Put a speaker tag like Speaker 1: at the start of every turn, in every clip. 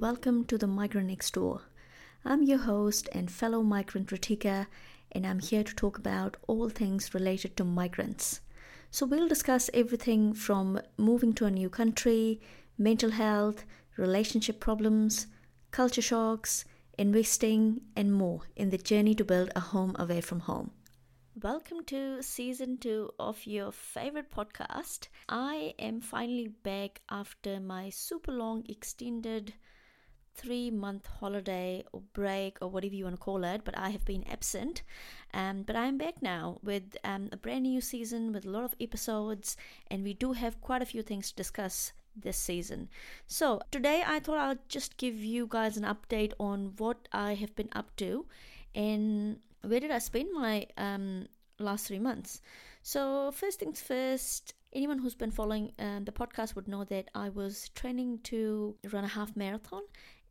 Speaker 1: welcome to the Migrant Next Door. I'm your host and fellow migrant Ritika, and I'm here to talk about all things related to migrants. So, we'll discuss everything from moving to a new country, mental health, relationship problems, culture shocks, investing, and more in the journey to build a home away from home. Welcome to season two of your favorite podcast. I am finally back after my super long extended three month holiday or break or whatever you want to call it, but I have been absent. Um, but I'm back now with um, a brand new season with a lot of episodes, and we do have quite a few things to discuss this season. So, today I thought I'll just give you guys an update on what I have been up to and where did I spend my um, last three months. So, first things first, anyone who's been following um, the podcast would know that I was training to run a half marathon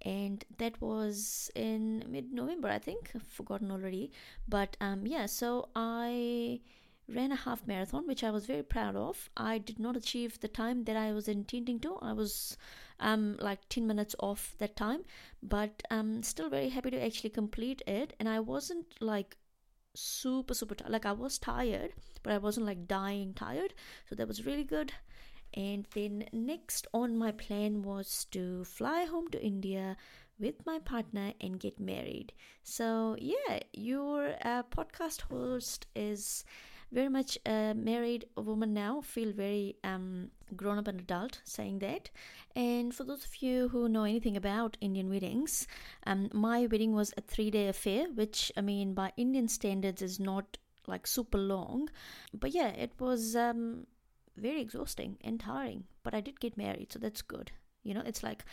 Speaker 1: and that was in mid November, I think. I've forgotten already. But um, yeah, so I ran a half marathon, which I was very proud of. I did not achieve the time that I was intending to. I was um, like 10 minutes off that time, but I'm still very happy to actually complete it. And I wasn't like super, super tired. Like I was tired, but I wasn't like dying tired. So that was really good. And then next on my plan was to fly home to India with my partner and get married. So, yeah, your uh, podcast host is very much a married woman now, feel very um, grown up and adult saying that. And for those of you who know anything about Indian weddings, um, my wedding was a three day affair, which I mean, by Indian standards, is not like super long. But yeah, it was um, very exhausting and tiring. But I did get married, so that's good. You know, it's like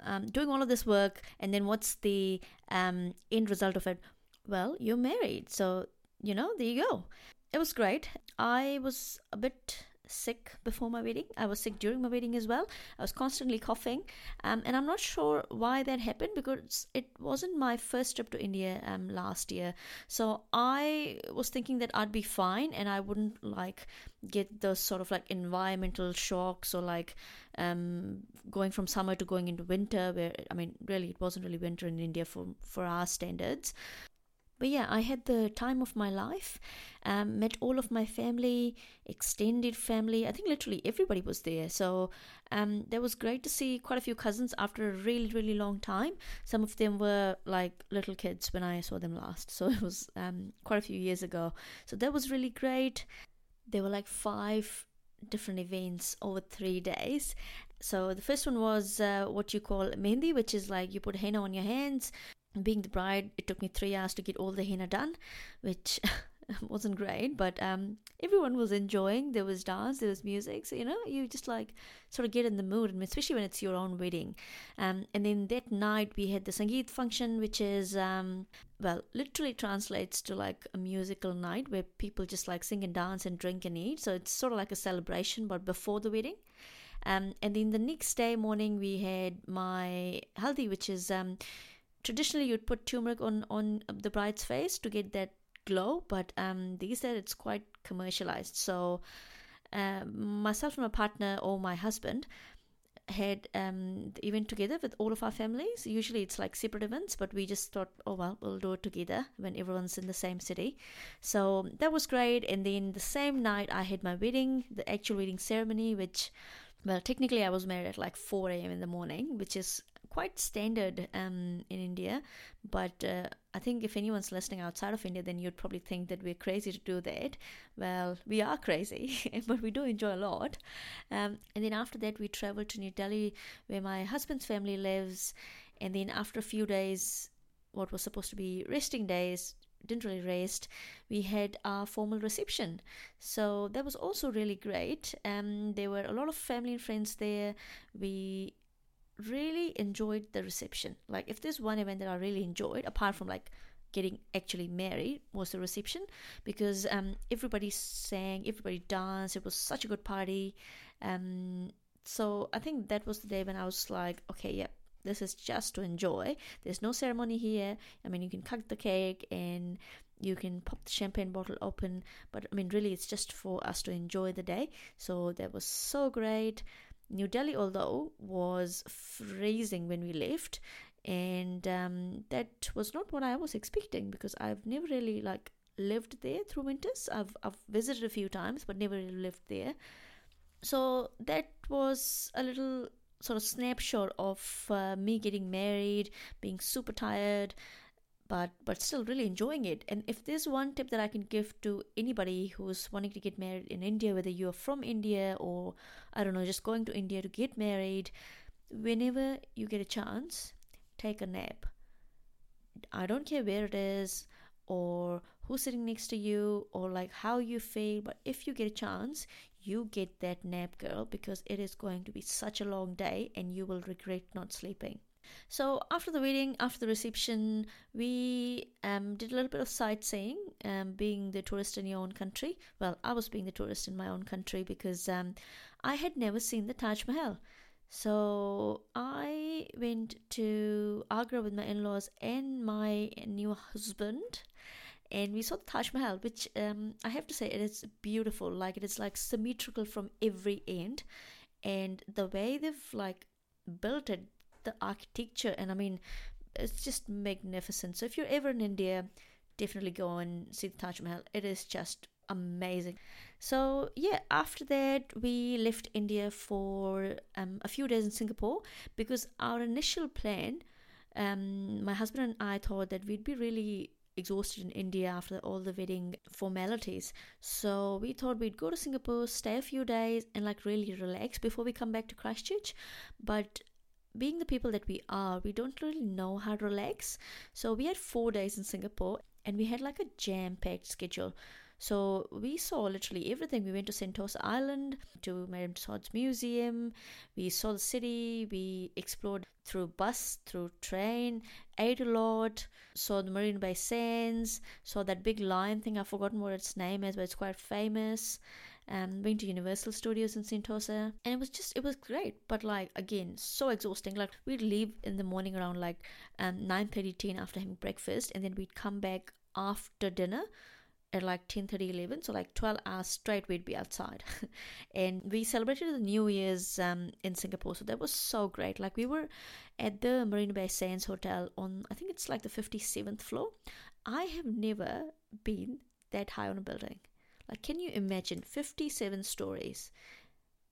Speaker 1: um, doing all of this work, and then what's the um, end result of it? Well, you're married, so you know, there you go it was great. I was a bit sick before my wedding. I was sick during my wedding as well. I was constantly coughing, um, and I'm not sure why that happened because it wasn't my first trip to India um, last year. So I was thinking that I'd be fine and I wouldn't like get those sort of like environmental shocks or like um, going from summer to going into winter. Where I mean, really, it wasn't really winter in India for for our standards. But yeah, I had the time of my life. Um, met all of my family, extended family. I think literally everybody was there. So um, that was great to see quite a few cousins after a really, really long time. Some of them were like little kids when I saw them last. So it was um, quite a few years ago. So that was really great. There were like five different events over three days. So the first one was uh, what you call mehndi, which is like you put henna on your hands, being the bride, it took me three hours to get all the henna done, which wasn't great, but um, everyone was enjoying. There was dance, there was music, so you know, you just like sort of get in the mood, and especially when it's your own wedding. Um, and then that night we had the Sangeet function, which is um, well, literally translates to like a musical night where people just like sing and dance and drink and eat. So it's sort of like a celebration, but before the wedding. Um, and then the next day morning we had my haldi, which is um traditionally you'd put turmeric on on the bride's face to get that glow but um these days it's quite commercialized so uh, myself and my partner or my husband had um, the event together with all of our families. Usually it's like separate events, but we just thought, oh well, we'll do it together when everyone's in the same city. So that was great. And then the same night, I had my wedding, the actual wedding ceremony, which, well, technically I was married at like 4 a.m. in the morning, which is quite standard um, in India. But uh, I think if anyone's listening outside of India, then you'd probably think that we're crazy to do that. Well, we are crazy, but we do enjoy a lot. Um, and then after that, we traveled to New Delhi, where my husband's family lives. And then after a few days, what was supposed to be resting days, didn't really rest. We had our formal reception, so that was also really great. Um, there were a lot of family and friends there. We really enjoyed the reception. Like, if there's one event that I really enjoyed, apart from like getting actually married, was the reception because um, everybody sang, everybody danced. It was such a good party. Um, so I think that was the day when I was like, okay, yeah, this is just to enjoy. There's no ceremony here. I mean, you can cut the cake and you can pop the champagne bottle open, but I mean, really, it's just for us to enjoy the day. So that was so great. New Delhi, although, was freezing when we left, and um, that was not what I was expecting because I've never really like lived there through winters. I've I've visited a few times, but never really lived there. So that was a little sort of snapshot of uh, me getting married, being super tired, but but still really enjoying it. And if there's one tip that I can give to anybody who's wanting to get married in India, whether you're from India or I don't know, just going to India to get married, whenever you get a chance, take a nap. I don't care where it is or who's sitting next to you or like how you feel, but if you get a chance, you get that nap, girl, because it is going to be such a long day and you will regret not sleeping. So after the wedding, after the reception, we um, did a little bit of sightseeing, um, being the tourist in your own country. Well, I was being the tourist in my own country because um, I had never seen the Taj Mahal. So I went to Agra with my in-laws and my new husband, and we saw the Taj Mahal, which um, I have to say it is beautiful. Like it is like symmetrical from every end, and the way they've like built it, the architecture, and I mean, it's just magnificent. So if you're ever in India, definitely go and see the Taj Mahal. It is just amazing. So yeah, after that we left India for um, a few days in Singapore because our initial plan, um, my husband and I thought that we'd be really exhausted in India after all the wedding formalities. So we thought we'd go to Singapore, stay a few days, and like really relax before we come back to Christchurch. But being the people that we are, we don't really know how to relax. So we had four days in Singapore and we had like a jam packed schedule. So we saw literally everything. We went to Sentosa Island, to Madame Tussauds Museum. We saw the city. We explored through bus, through train, ate a lot, saw the Marina Bay Sands, saw that big lion thing. I've forgotten what its name is, but it's quite famous. Um, went to Universal Studios in Sentosa, and it was just it was great. But like again, so exhausting. Like we'd leave in the morning around like um, 9 30 10 after having breakfast, and then we'd come back after dinner at like 10 30 11 so like 12 hours straight we'd be outside. And we celebrated the new year's um, in singapore. So that was so great. Like we were at the marina bay sands hotel on i think it's like the 57th floor. I have never been that high on a building like can you imagine 57 stories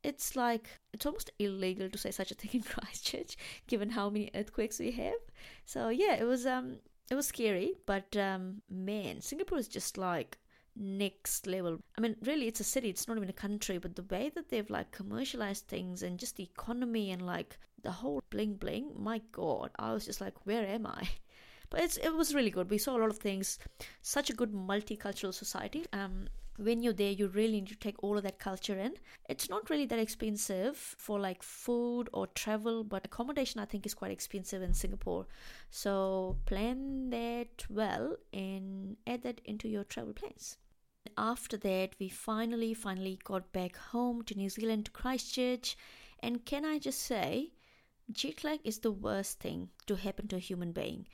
Speaker 1: it's like it's almost illegal to say such a thing in christchurch given how many earthquakes we have so yeah it was um it was scary, but um, man, Singapore is just like next level. I mean, really, it's a city, it's not even a country, but the way that they've like commercialized things and just the economy and like the whole bling bling, my god, I was just like, where am I? But it's it was really good. We saw a lot of things. Such a good multicultural society. Um, when you're there, you really need to take all of that culture in. It's not really that expensive for like food or travel, but accommodation I think is quite expensive in Singapore. So plan that well and add that into your travel plans. After that, we finally, finally got back home to New Zealand to Christchurch. And can I just say, jet lag is the worst thing to happen to a human being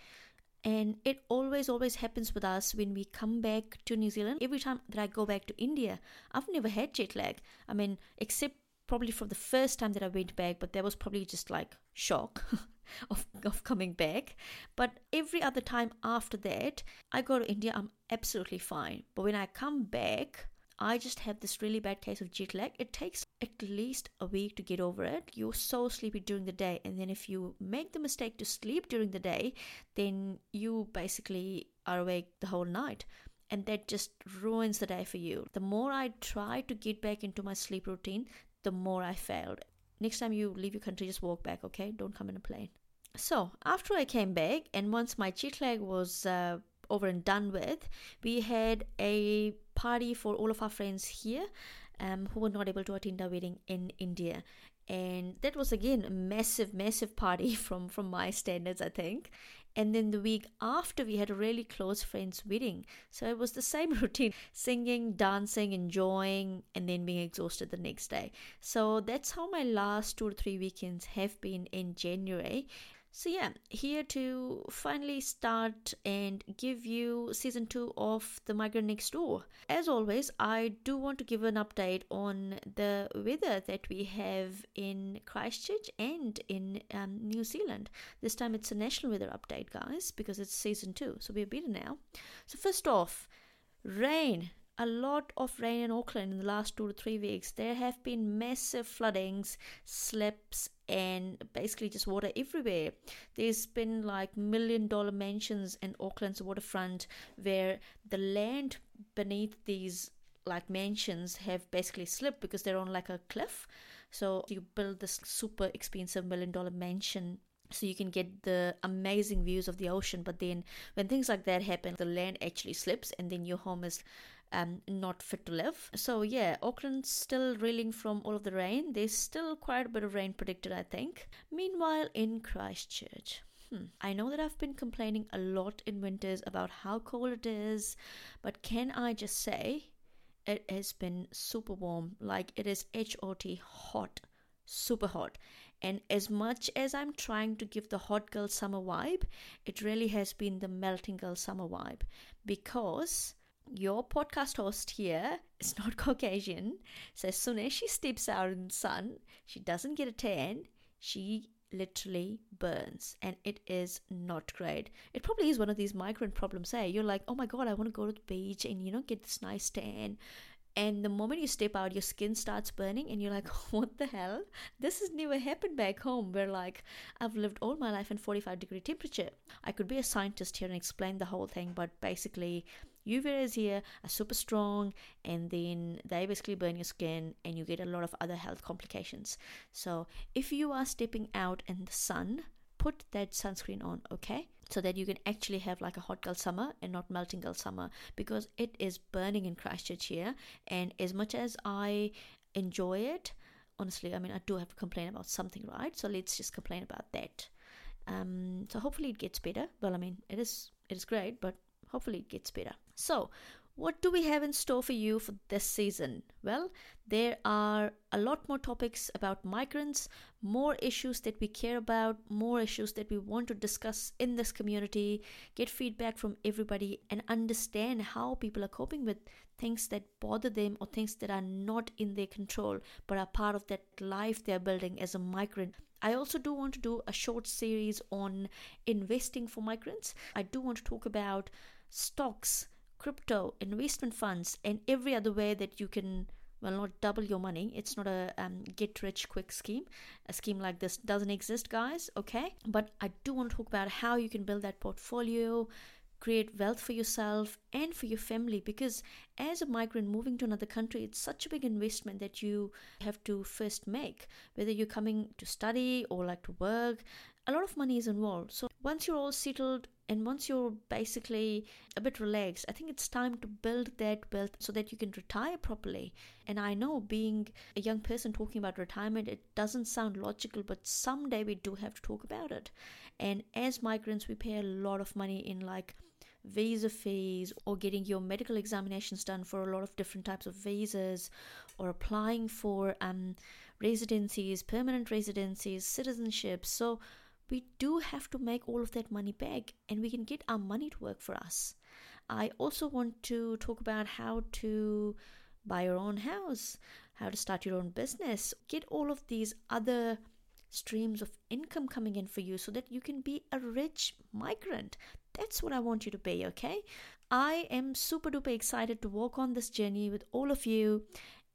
Speaker 1: and it always always happens with us when we come back to new zealand. Every time that i go back to india i've never had jet lag. I mean except probably from the first time that i went back but that was probably just like shock of, of coming back. But every other time after that i go to india i'm absolutely fine. But when i come back I just have this really bad case of jet lag. It takes at least a week to get over it. You're so sleepy during the day, and then if you make the mistake to sleep during the day, then you basically are awake the whole night. And that just ruins the day for you. The more I try to get back into my sleep routine, the more I failed. Next time you leave your country, just walk back, okay? Don't come in a plane. So, after I came back, and once my jet lag was uh, over and done with, we had a party for all of our friends here um, who were not able to attend our wedding in India. And that was again a massive, massive party from, from my standards, I think. And then the week after, we had a really close friend's wedding. So it was the same routine singing, dancing, enjoying, and then being exhausted the next day. So that's how my last two or three weekends have been in January. So, yeah, here to finally start and give you season two of The Migrant Next Door. As always, I do want to give an update on the weather that we have in Christchurch and in um, New Zealand. This time it's a national weather update, guys, because it's season two. So, we're better now. So, first off, rain a lot of rain in Auckland in the last two to three weeks. There have been massive floodings, slips, and basically just water everywhere. There's been like million dollar mansions in Auckland's waterfront where the land beneath these like mansions have basically slipped because they're on like a cliff. So you build this super expensive million dollar mansion so you can get the amazing views of the ocean but then when things like that happen the land actually slips and then your home is um, not fit to live so yeah auckland's still reeling from all of the rain there's still quite a bit of rain predicted i think meanwhile in christchurch Hmm. I know that I've been complaining a lot in winters about how cold it is, but can I just say it has been super warm? Like it is HOT hot super hot. And as much as I'm trying to give the hot girl summer vibe, it really has been the melting girl summer vibe because your podcast host here is not Caucasian. So as soon as she steps out in the sun, she doesn't get a tan. She literally burns and it is not great. It probably is one of these migrant problems, hey. You're like, oh my god, I want to go to the beach and you know get this nice tan and the moment you step out your skin starts burning and you're like what the hell this has never happened back home where like i've lived all my life in 45 degree temperature i could be a scientist here and explain the whole thing but basically uv here are super strong and then they basically burn your skin and you get a lot of other health complications so if you are stepping out in the sun put that sunscreen on, okay? So that you can actually have like a hot girl summer and not melting girl summer because it is burning in Christchurch here. And as much as I enjoy it, honestly, I mean, I do have to complain about something, right? So let's just complain about that. Um, so hopefully it gets better. Well, I mean, it is it is great, but hopefully it gets better. So what do we have in store for you for this season? Well, there are a lot more topics about migrants, more issues that we care about, more issues that we want to discuss in this community, get feedback from everybody, and understand how people are coping with things that bother them or things that are not in their control but are part of that life they're building as a migrant. I also do want to do a short series on investing for migrants. I do want to talk about stocks crypto, investment funds, and every other way that you can well not double your money. It's not a um, get rich quick scheme. A scheme like this doesn't exist guys okay? But i do want to talk about how you can build that portfolio create wealth for yourself and for your family because as a migrant moving to another country it's such a big investment that you have to first make whether you're coming to study or like to work a lot of money is involved. So once you're all settled and once you're basically a bit relaxed i think it's time to build that wealth so that you can retire properly. And i know being a young person talking about retirement it doesn't sound logical but someday we do have to talk about it. And as migrants we pay a lot of money in like visa fees or getting your medical examinations done for a lot of different types of visas or applying for um, residencies, permanent residencies, citizenship. So we do have to make all of that money back and we can get our money to work for us. I also want to talk about how to buy your own house, how to start your own business, get all of these other streams of income coming in for you so that you can be a rich migrant. That's what I want you to be, okay? I am super duper excited to walk on this journey with all of you,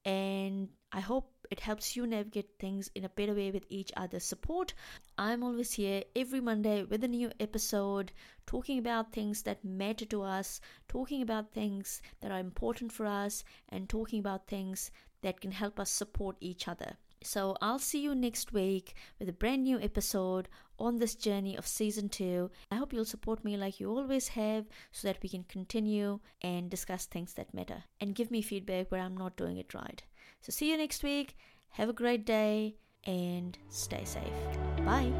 Speaker 1: and I hope it helps you navigate things in a better way with each other's support. I'm always here every Monday with a new episode, talking about things that matter to us, talking about things that are important for us, and talking about things that can help us support each other. So I'll see you next week with a brand new episode on this journey of season two. I hope you'll support me like you always have so that we can continue and discuss things that matter and give me feedback where I'm not doing it right. So see you next week. Have a great day and stay safe. Bye.